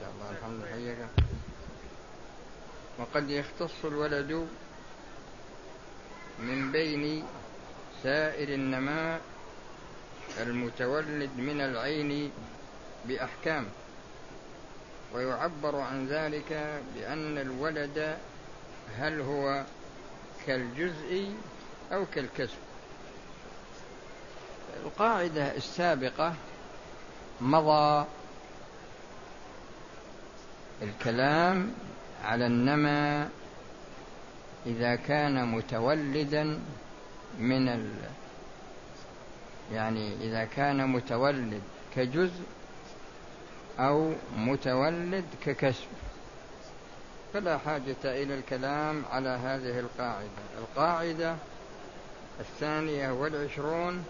شاء الله. الحمد لله. وقد يختص الولد من بين سائر النماء المتولد من العين بأحكام ويعبر عن ذلك بأن الولد هل هو كالجزء أو كالكسب. القاعدة السابقة مضى الكلام على النمى إذا كان متولدا من ال يعني إذا كان متولد كجزء أو متولد ككسب. فلا حاجة إلى الكلام على هذه القاعدة. القاعدة الثانية والعشرون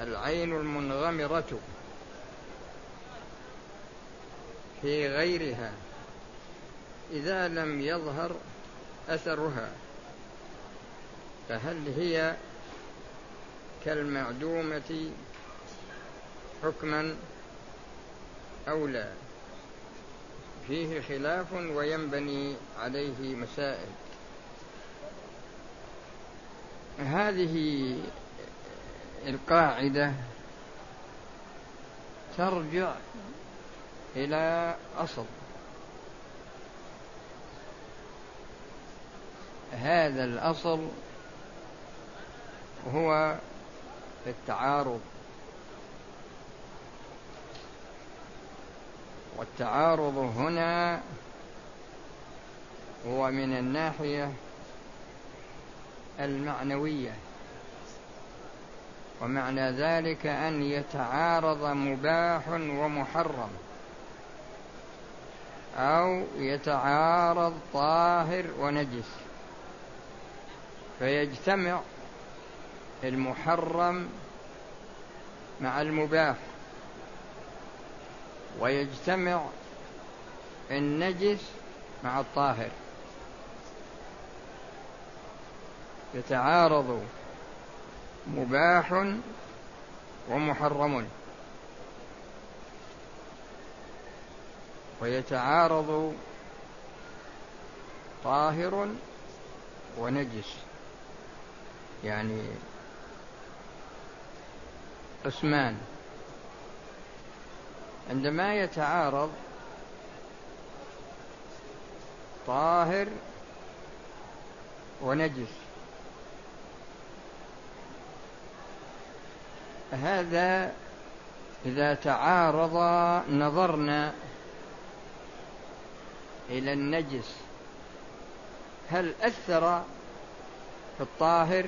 العين المنغمرة. في غيرها إذا لم يظهر أثرها فهل هي كالمعدومة حكما أو لا؟ فيه خلاف وينبني عليه مسائل. هذه القاعدة ترجع إلى أصل. هذا الأصل هو التعارض. والتعارض هنا هو من الناحية المعنوية. ومعنى ذلك أن يتعارض مباح ومحرم. أو يتعارض طاهر ونجس. فيجتمع المحرم مع المباح. ويجتمع النجس مع الطاهر. يتعارض مباح ومحرم. ويتعارض طاهر ونجس. يعني قسمان عندما يتعارض طاهر ونجس. هذا إذا تعارض نظرنا إلى النجس. هل أثر في الطاهر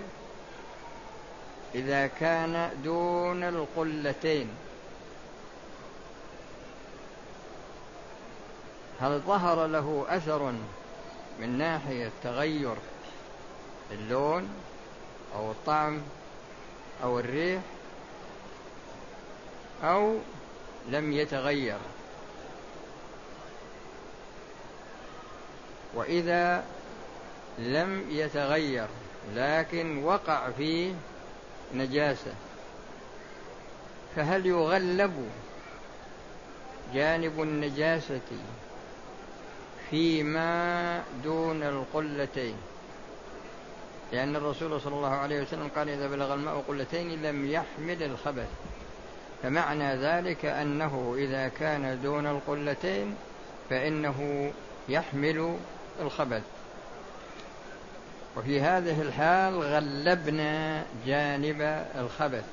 إذا كان دون القلتين؟ هل ظهر له أثر من ناحية تغير اللون أو الطعم أو الريح أو لم يتغير؟ وإذا لم يتغير لكن وقع فيه نجاسة فهل يغلب جانب النجاسة فيما دون القلتين؟ لأن الرسول صلى الله عليه وسلم قال إذا بلغ الماء قلتين لم يحمل الخبث. فمعنى ذلك أنه إذا كان دون القلتين فإنه يحمل الخبث وفي هذه الحال غلبنا جانب الخبث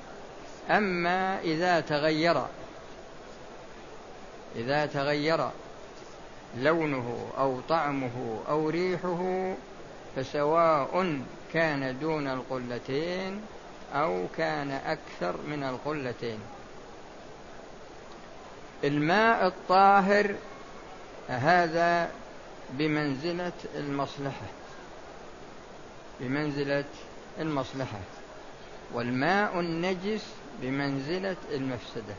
أما إذا تغير إذا تغير لونه أو طعمه أو ريحه فسواء كان دون القلتين أو كان أكثر من القلتين. الماء الطاهر هذا بمنزلة المصلحة. بمنزلة المصلحة. والماء النجس بمنزلة المفسدة.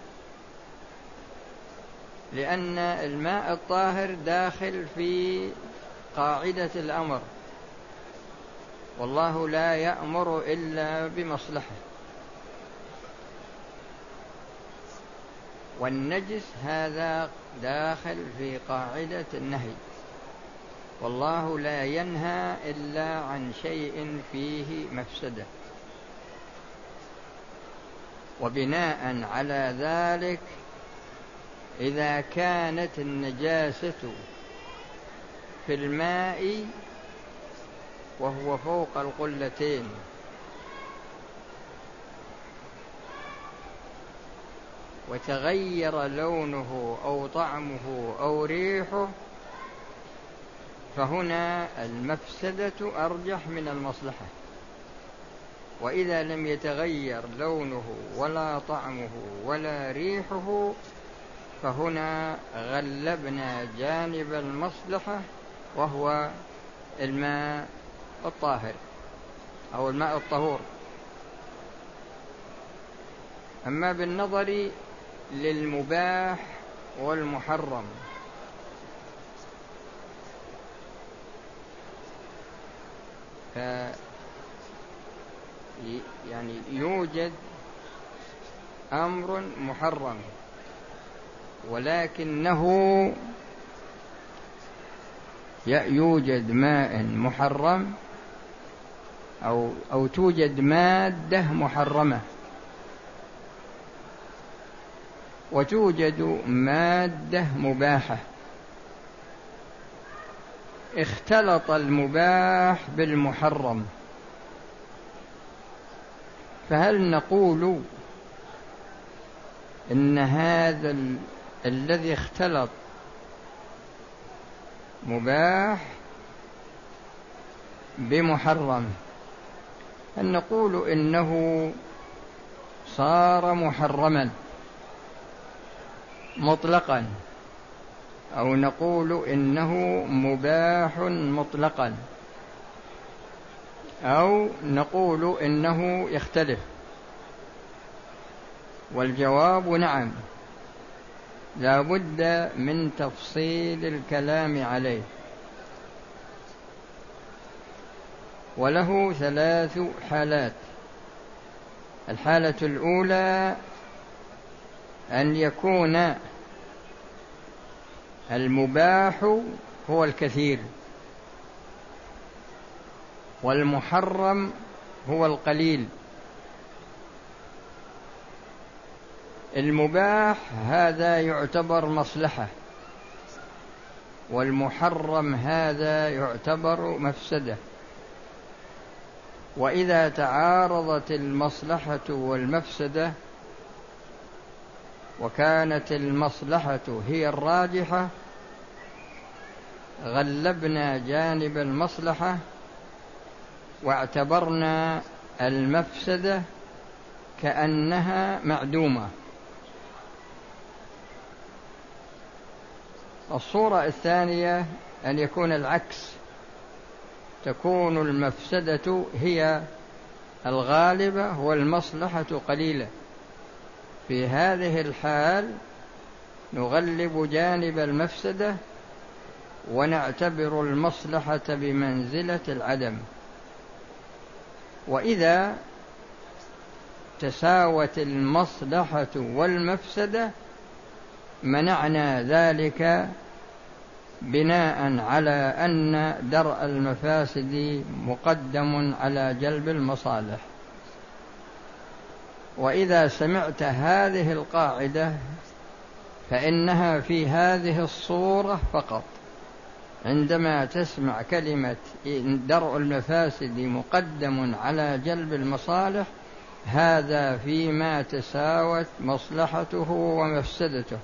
لأن الماء الطاهر داخل في قاعدة الأمر. والله لا يأمر إلا بمصلحة. والنجس هذا داخل في قاعدة النهي. والله لا ينهى إلا عن شيء فيه مفسدة. وبناء على ذلك إذا كانت النجاسة في الماء وهو فوق القلتين وتغير لونه أو طعمه أو ريحه فهنا المفسدة أرجح من المصلحة. وإذا لم يتغير لونه ولا طعمه ولا ريحه فهنا غلبنا جانب المصلحة وهو الماء الطاهر أو الماء الطهور. أما بالنظر للمباح والمحرم ف يعني يوجد أمر محرم ولكنه يوجد ماء محرم أو أو توجد مادة محرمة. وتوجد مادة مباحة. اختلط المباح بالمحرم. فهل نقول إن هذا ال... الذي اختلط مباح بمحرم؟ هل نقول إنه صار محرما مطلقا؟ أو نقول إنه مباح مطلقا. أو نقول إنه يختلف. والجواب نعم. لا بد من تفصيل الكلام عليه. وله ثلاث حالات. الحالة الأولى أن يكون المباح هو الكثير والمحرم هو القليل. المباح هذا يعتبر مصلحة والمحرم هذا يعتبر مفسدة. وإذا تعارضت المصلحة والمفسدة وكانت المصلحة هي الراجحة غلبنا جانب المصلحة واعتبرنا المفسدة كأنها معدومة. الصورة الثانية أن يكون العكس تكون المفسدة هي الغالبة والمصلحة قليلة. في هذه الحال نغلب جانب المفسدة ونعتبر المصلحة بمنزلة العدم. وإذا تساوت المصلحة والمفسدة منعنا ذلك بناء على أن درء المفاسد مقدم على جلب المصالح. وإذا سمعت هذه القاعدة فإنها في هذه الصورة فقط. عندما تسمع كلمة درء المفاسد مقدم على جلب المصالح هذا فيما تساوت مصلحته ومفسدته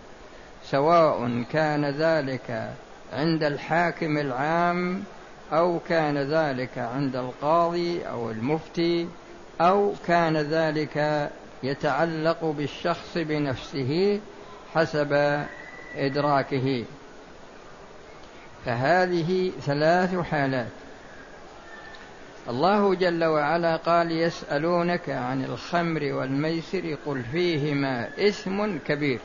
سواء كان ذلك عند الحاكم العام أو كان ذلك عند القاضي أو المفتي أو كان ذلك يتعلق بالشخص بنفسه حسب إدراكه. فهذه ثلاث حالات. الله جل وعلا قال يسألونك عن الخمر والميسر قل فيهما إثم كبير.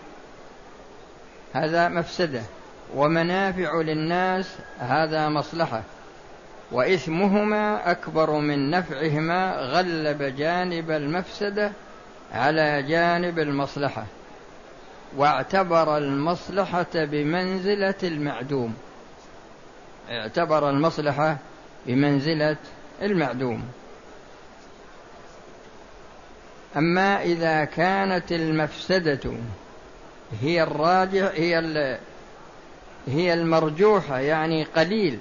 هذا مفسدة. ومنافع للناس هذا مصلحة. وإثمهما أكبر من نفعهما غلب جانب المفسدة على جانب المصلحة واعتبر المصلحة بمنزلة المعدوم. اعتبر المصلحة بمنزلة المعدوم. أما إذا كانت المفسدة هي الراجح هي هي المرجوحة يعني قليل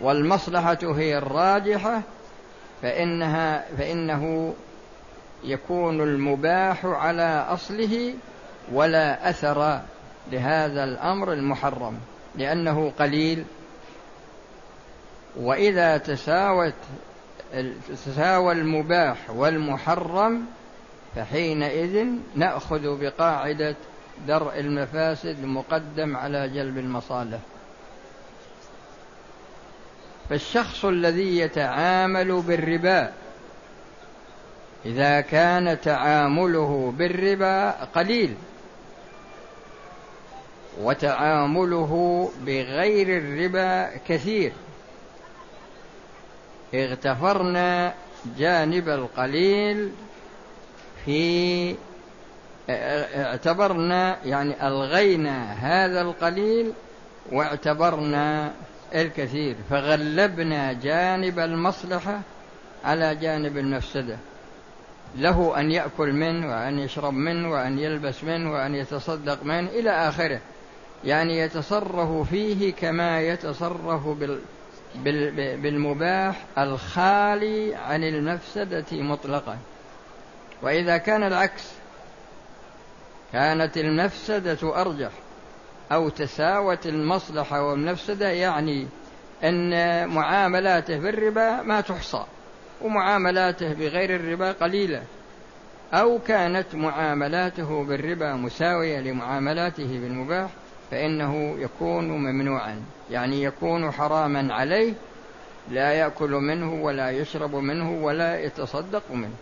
والمصلحة هي الراجحة فإنها فإنه يكون المباح على أصله ولا أثر لهذا الأمر المحرم لأنه قليل. وإذا تساوت تساوى المباح والمحرم فحينئذ نأخذ بقاعدة درء المفاسد مقدم على جلب المصالح. فالشخص الذي يتعامل بالربا إذا كان تعامله بالربا قليل. وتعامله بغير الربا كثير. اغتفرنا جانب القليل في اعتبرنا يعني ألغينا هذا القليل واعتبرنا الكثير. فغلبنا جانب المصلحة على جانب المفسدة. له أن يأكل منه وأن يشرب منه وأن يلبس منه وأن يتصدق منه إلى آخره. يعني يتصرف فيه كما يتصرف بال بالمباح الخالي عن المفسدة مطلقا. وإذا كان العكس كانت المفسدة أرجح أو تساوت المصلحة والمفسدة يعني أن معاملاته بالربا ما تحصى. ومعاملاته بغير الربا قليلة. أو كانت معاملاته بالربا مساوية لمعاملاته بالمباح فإنه يكون ممنوعا. يعني يكون حراما عليه لا يأكل منه ولا يشرب منه ولا يتصدق منه.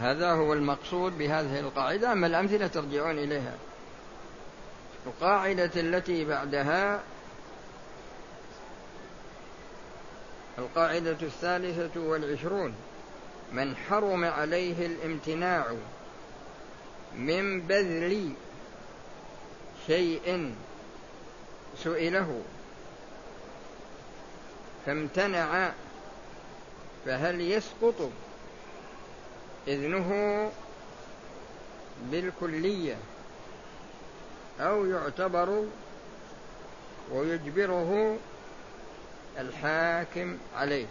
هذا هو المقصود بهذه القاعدة. أما الأمثلة ترجعون إليها. القاعدة التي بعدها القاعدة الثالثة والعشرون. من حرم عليه الامتناع من بذل شيء سئله فامتنع فهل يسقط إذنه بالكلية أو يعتبر ويجبره الحاكم عليه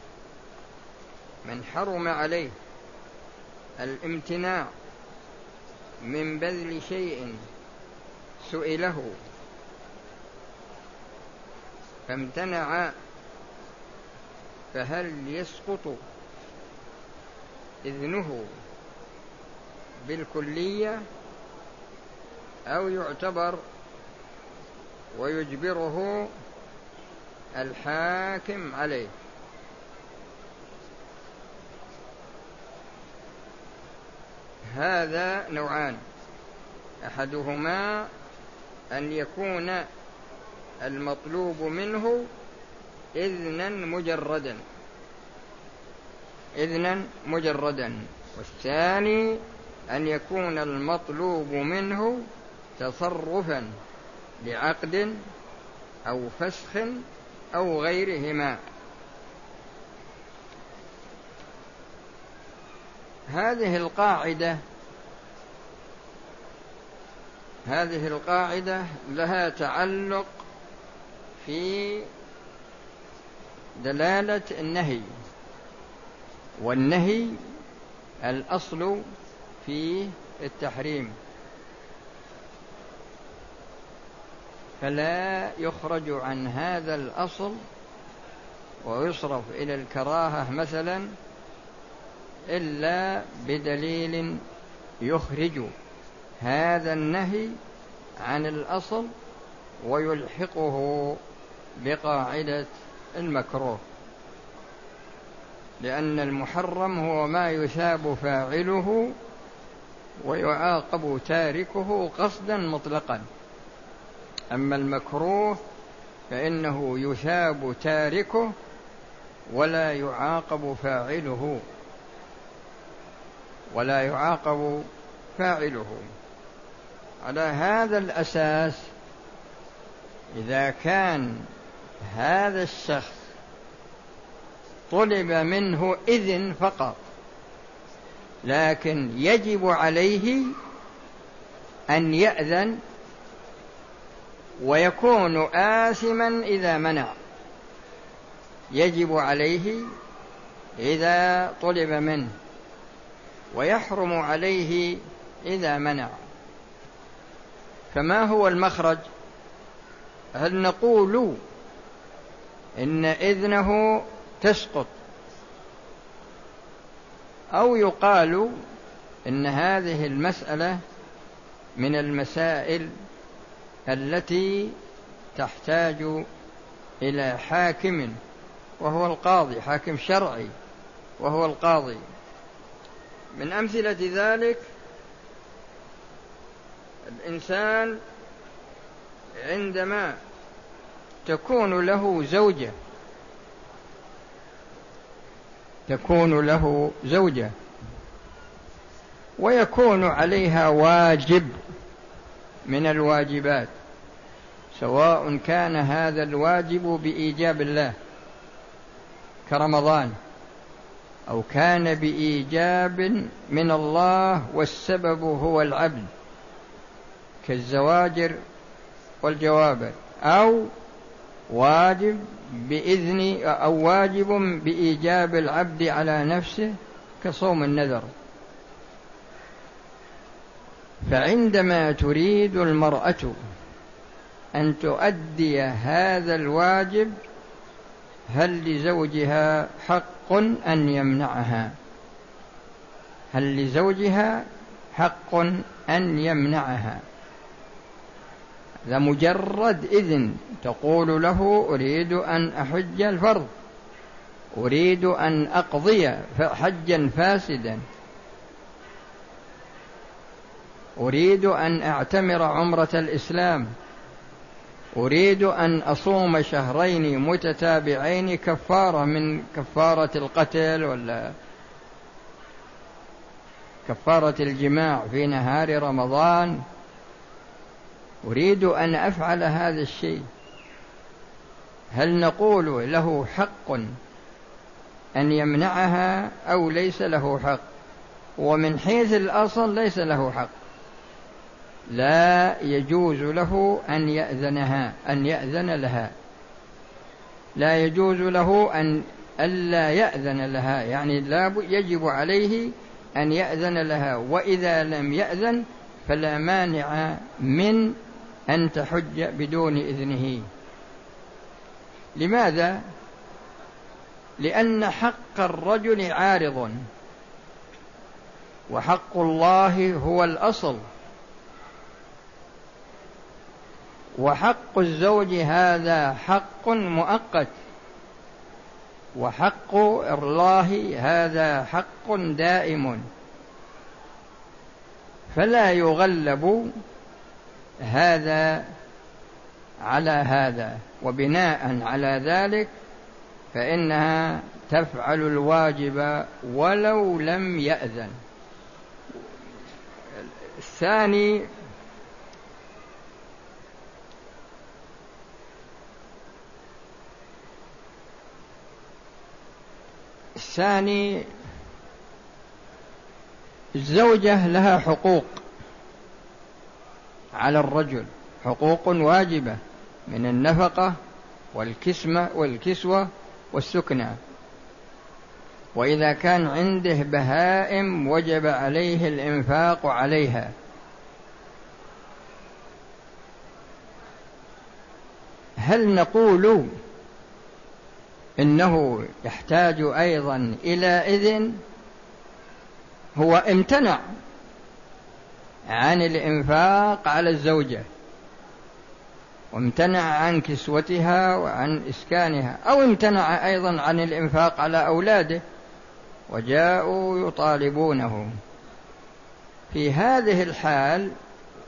من حرم عليه الامتناع من بذل شيء سئله فامتنع فهل يسقط إذنه بالكلية أو يعتبر ويجبره الحاكم عليه. هذا نوعان. أحدهما أن يكون المطلوب منه إذنا مجردا. إذنا مجردا. والثاني أن يكون المطلوب منه تصرفا بعقد أو فسخ أو غيرهما. هذه القاعدة هذه القاعدة لها تعلق في دلالة النهي والنهي الأصل فيه التحريم. فلا يخرج عن هذا الأصل ويصرف إلى الكراهة مثلا إلا بدليل يخرج هذا النهي عن الأصل ويلحقه بقاعدة المكروه لأن المحرم هو ما يثاب فاعله ويعاقب تاركه قصدا مطلقا. أما المكروه فإنه يثاب تاركه ولا يعاقب فاعله ولا يعاقب فاعله. على هذا الأساس إذا كان هذا الشخص طلب منه إذن فقط لكن يجب عليه أن يأذن ويكون آثما إذا منع. يجب عليه إذا طلب منه ويحرم عليه إذا منع. فما هو المخرج؟ هل نقول إن إذنه تسقط أو يقال إن هذه المسألة من المسائل التي تحتاج إلى حاكم وهو القاضي حاكم شرعي وهو القاضي. من أمثلة ذلك الإنسان عندما تكون له زوجة تكون له زوجة ويكون عليها واجب من الواجبات. سواء كان هذا الواجب بإيجاب الله كرمضان أو كان بإيجاب من الله والسبب هو العبد كالزواجر والجوابر أو واجب بإذن أو واجب بإيجاب العبد على نفسه كصوم النذر. فعندما تريد المرأة أن تؤدي هذا الواجب هل لزوجها حق أن يمنعها؟ هل لزوجها حق أن يمنعها؟ لمجرد إذن تقول له أريد أن أحج الفرض أريد أن أقضي حجا فاسدا أريد أن أعتمر عمرة الإسلام أريد أن أصوم شهرين متتابعين كفارة من كفارة القتل ولا كفارة الجماع في نهار رمضان. أريد أن أفعل هذا الشيء. هل نقول له حق أن يمنعها أو ليس له حق؟ ومن حيث الأصل ليس له حق. لا يجوز له أن يأذنها أن يأذن لها. لا يجوز له أن ألا يأذن لها يعني لا يجب عليه أن يأذن لها. وإذا لم يأذن فلا مانع من أن تحج بدون إذنه. لماذا؟ لأن حق الرجل عارض وحق الله هو الأصل. وحق الزوج هذا حق مؤقت وحق الله هذا حق دائم. فلا يغلب هذا على هذا وبناء على ذلك فإنها تفعل الواجب ولو لم يأذن. الثاني الثاني الزوجة لها حقوق على الرجل حقوق واجبة من النفقة والكسمة والكسوة والسكنى. وإذا كان عنده بهائم وجب عليه الإنفاق عليها. هل نقول إنه يحتاج أيضا إلى إذن هو امتنع عن الإنفاق على الزوجة وامتنع عن كسوتها وعن إسكانها أو امتنع أيضا عن الإنفاق على أولاده وجاءوا يطالبونه. في هذه الحال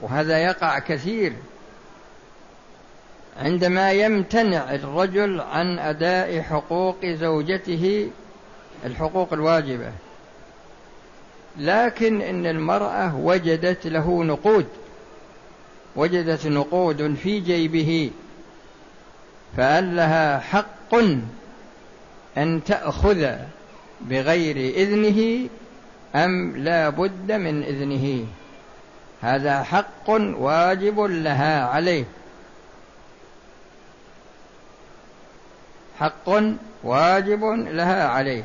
وهذا يقع كثير عندما يمتنع الرجل عن أداء حقوق زوجته الحقوق الواجبة. لكن إن المرأة وجدت له نقود وجدت نقود في جيبه فهل لها حق أن تأخذ بغير إذنه أم لا بد من إذنه؟ هذا حق واجب لها عليه. حق واجب لها عليه.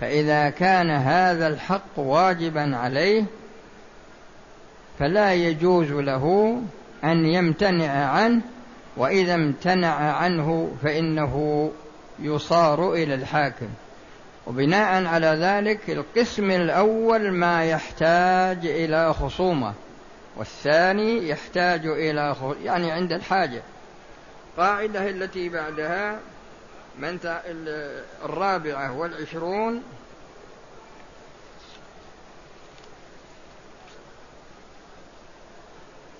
فإذا كان هذا الحق واجبا عليه فلا يجوز له أن يمتنع عنه وإذا امتنع عنه فإنه يصار إلى الحاكم. وبناء على ذلك القسم الأول ما يحتاج إلى خصومة والثاني يحتاج إلى يعني عند الحاجة. قاعدة التي بعدها من الرابعة والعشرون.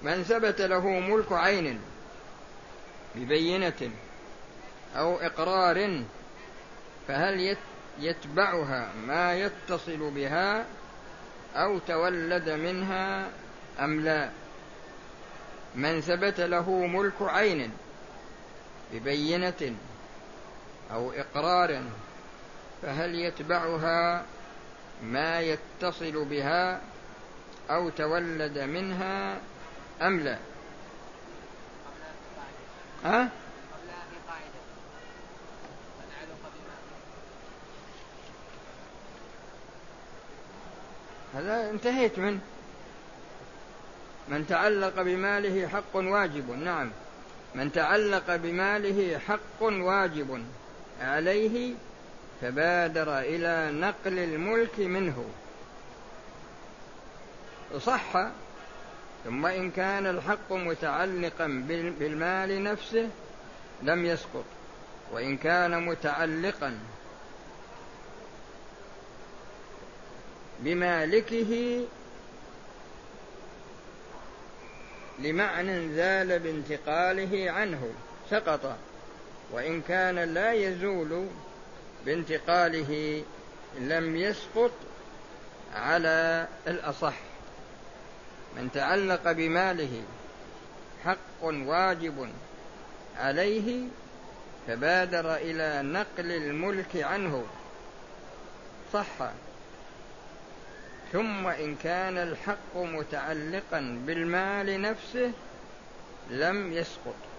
من ثبت له ملك عين ببينة أو إقرار فهل يتبعها ما يتصل بها أو تولد منها أم لا؟ من ثبت له ملك عين ببينة أو إقرار فهل يتبعها ما يتصل بها أو تولد منها أم لا؟ ها؟ هذا انتهيت منه من تعلق بماله حق واجب نعم. من تعلق بماله حق واجب. عليه فبادر إلى نقل الملك منه. صح ثم إن كان الحق متعلقا بالمال نفسه لم يسقط وإن كان متعلقا بمالكه لمعنى زال بانتقاله عنه سقط. وإن كان لا يزول بانتقاله لم يسقط على الأصح. من تعلق بماله حق واجب عليه فبادر إلى نقل الملك عنه. صح. ثم إن كان الحق متعلقا بالمال نفسه لم يسقط.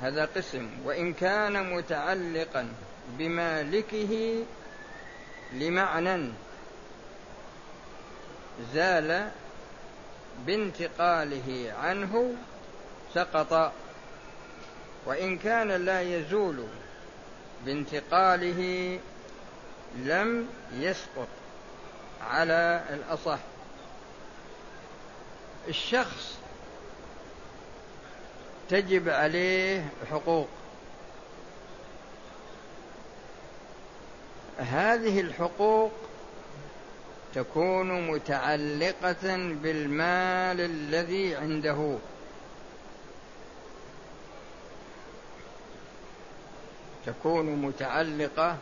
هذا قسم. وإن كان متعلقا بمالكه لمعنى زال بانتقاله عنه سقط. وإن كان لا يزول بانتقاله لم يسقط على الأصح. الشخص تجب عليه حقوق. هذه الحقوق تكون متعلقة بالمال الذي عنده. تكون متعلقة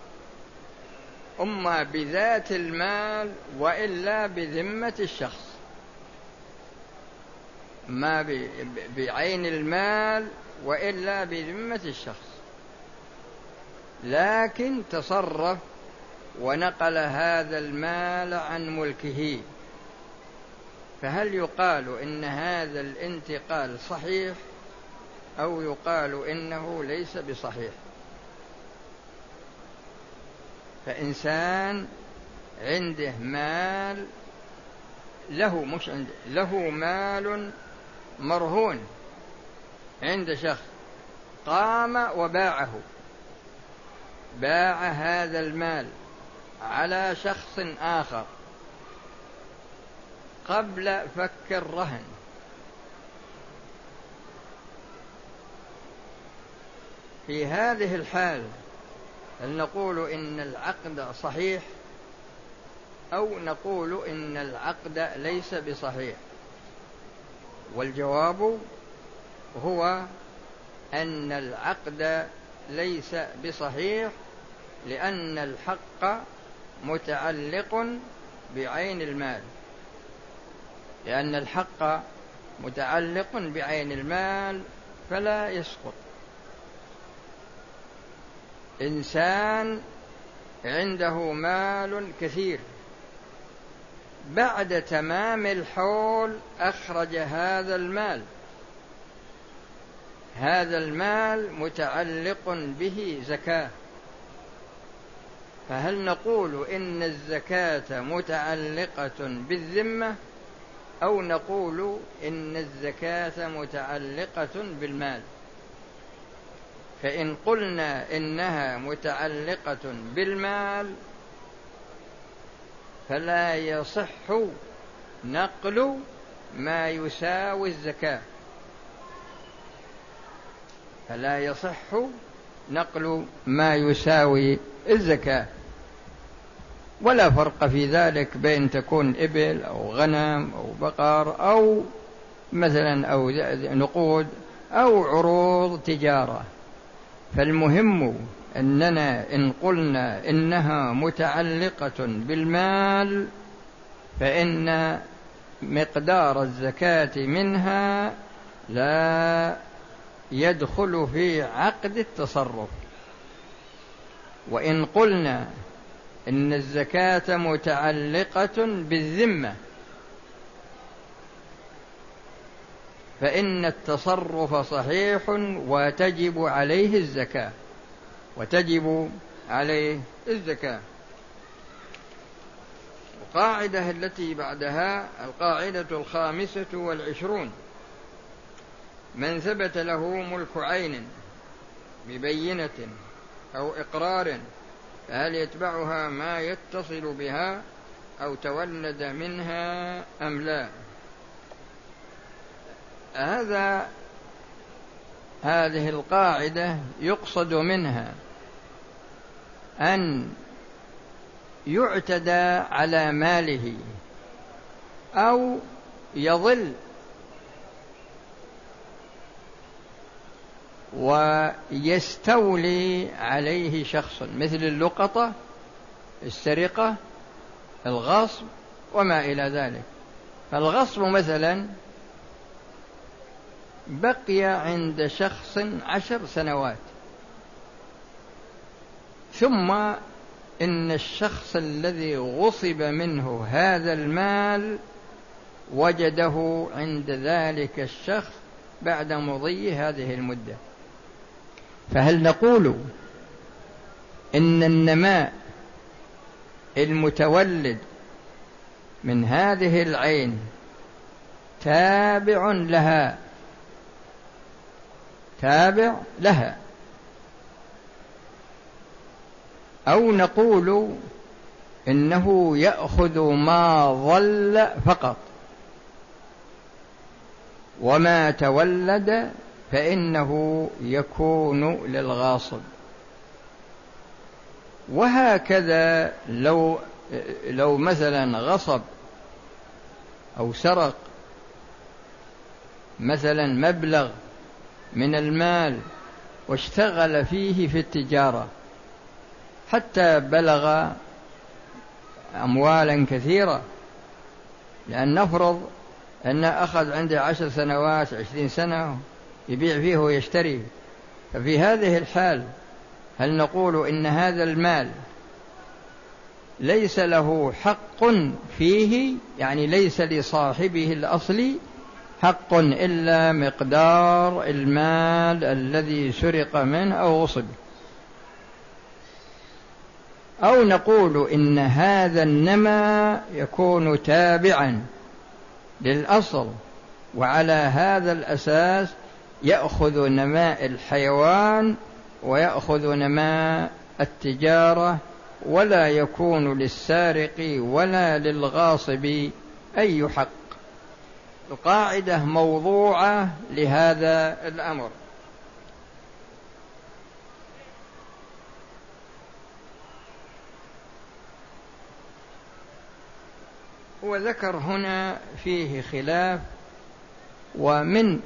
أما بذات المال وإلا بذمة الشخص. ما بعين المال وإلا بذمة الشخص. لكن تصرف ونقل هذا المال عن ملكه. فهل يقال إن هذا الانتقال صحيح أو يقال إنه ليس بصحيح؟ فإنسان عنده مال له مش عنده له مال مرهون عند شخص قام وباعه باع هذا المال على شخص آخر قبل فك الرهن. في هذه الحال هل نقول إن العقد صحيح أو نقول إن العقد ليس بصحيح؟ والجواب هو أن العقد ليس بصحيح لأن الحق متعلق بعين المال. لأن الحق متعلق بعين المال فلا يسقط. إنسان عنده مال كثير. بعد تمام الحول أخرج هذا المال. هذا المال متعلق به زكاة. فهل نقول إن الزكاة متعلقة بالذمة؟ أو نقول إن الزكاة متعلقة بالمال؟ فإن قلنا إنها متعلقة بالمال فلا يصح نقل ما يساوي الزكاة. فلا يصح نقل ما يساوي الزكاة. ولا فرق في ذلك بين تكون إبل أو غنم أو بقر أو مثلا أو نقود أو عروض تجارة. فالمهم أننا إن قلنا إنها متعلقة بالمال فإن مقدار الزكاة منها لا يدخل في عقد التصرف. وإن قلنا إن الزكاة متعلقة بالذمة فإن التصرف صحيح وتجب عليه الزكاة. وتجب عليه الزكاة. القاعدة التي بعدها القاعدة الخامسة والعشرون. من ثبت له ملك عين ببينة أو إقرار فهل يتبعها ما يتصل بها أو تولد منها أم لا؟ هذا هذه القاعدة يقصد منها. أن يعتدى على ماله أو يضل ويستولي عليه شخص مثل اللقطة السرقة الغصب وما إلى ذلك. فالغصب مثلا بقي عند شخص عشر سنوات. ثم إن الشخص الذي غصب منه هذا المال وجده عند ذلك الشخص بعد مضي هذه المدة. فهل نقول إن النماء المتولد من هذه العين تابع لها؟ تابع لها. أو نقول إنه يأخذ ما ظل فقط. وما تولد فإنه يكون للغاصب. وهكذا لو لو مثلا غصب أو سرق مثلا مبلغ من المال واشتغل فيه في التجارة حتى بلغ أموالا كثيرة لأن نفرض أن أخذ عنده عشر سنوات عشرين سنة يبيع فيه ويشتري. ففي هذه الحال هل نقول إن هذا المال ليس له حق فيه؟ يعني ليس لصاحبه الأصلي حق إلا مقدار المال الذي سرق منه أو غصب. أو نقول إن هذا النمى يكون تابعا للأصل وعلى هذا الأساس يأخذ نماء الحيوان ويأخذ نماء التجارة ولا يكون للسارق ولا للغاصب أي حق. القاعدة موضوعة لهذا الأمر. وذكر هنا فيه خلاف ومن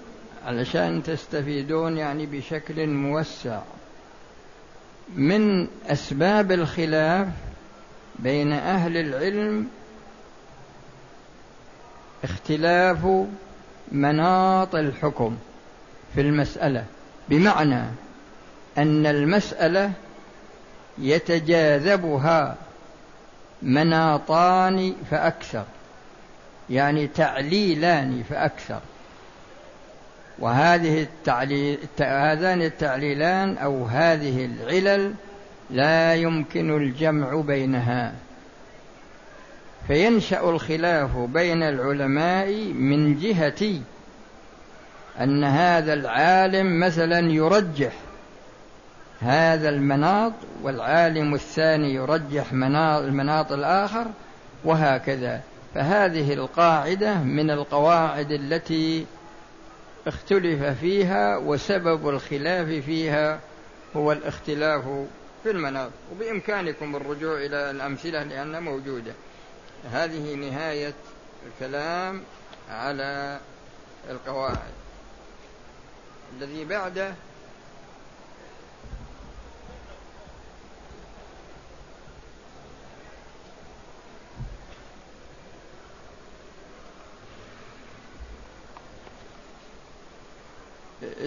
علشان تستفيدون يعني بشكل موسع. من أسباب الخلاف بين أهل العلم اختلاف مناط الحكم في المسألة بمعنى أن المسألة يتجاذبها مناطان فأكثر يعني تعليلان فأكثر. وهذه التعليل هذان التعليلان أو هذه العلل لا يمكن الجمع بينها. فينشأ الخلاف بين العلماء من جهة أن هذا العالم مثلا يرجح هذا المناط والعالم الثاني يرجح مناط المناط الآخر وهكذا. فهذه القاعدة من القواعد التي اختلف فيها وسبب الخلاف فيها هو الاختلاف في المناط. وبإمكانكم الرجوع إلى الأمثلة لأنها موجودة. هذه نهاية الكلام على القواعد. الذي بعده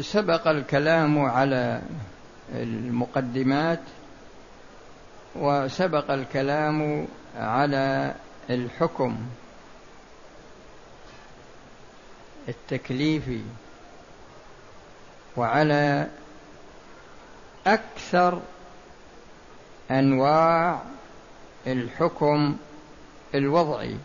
سبق الكلام على المقدمات وسبق الكلام على الحكم التكليفي وعلى أكثر أنواع الحكم الوضعي.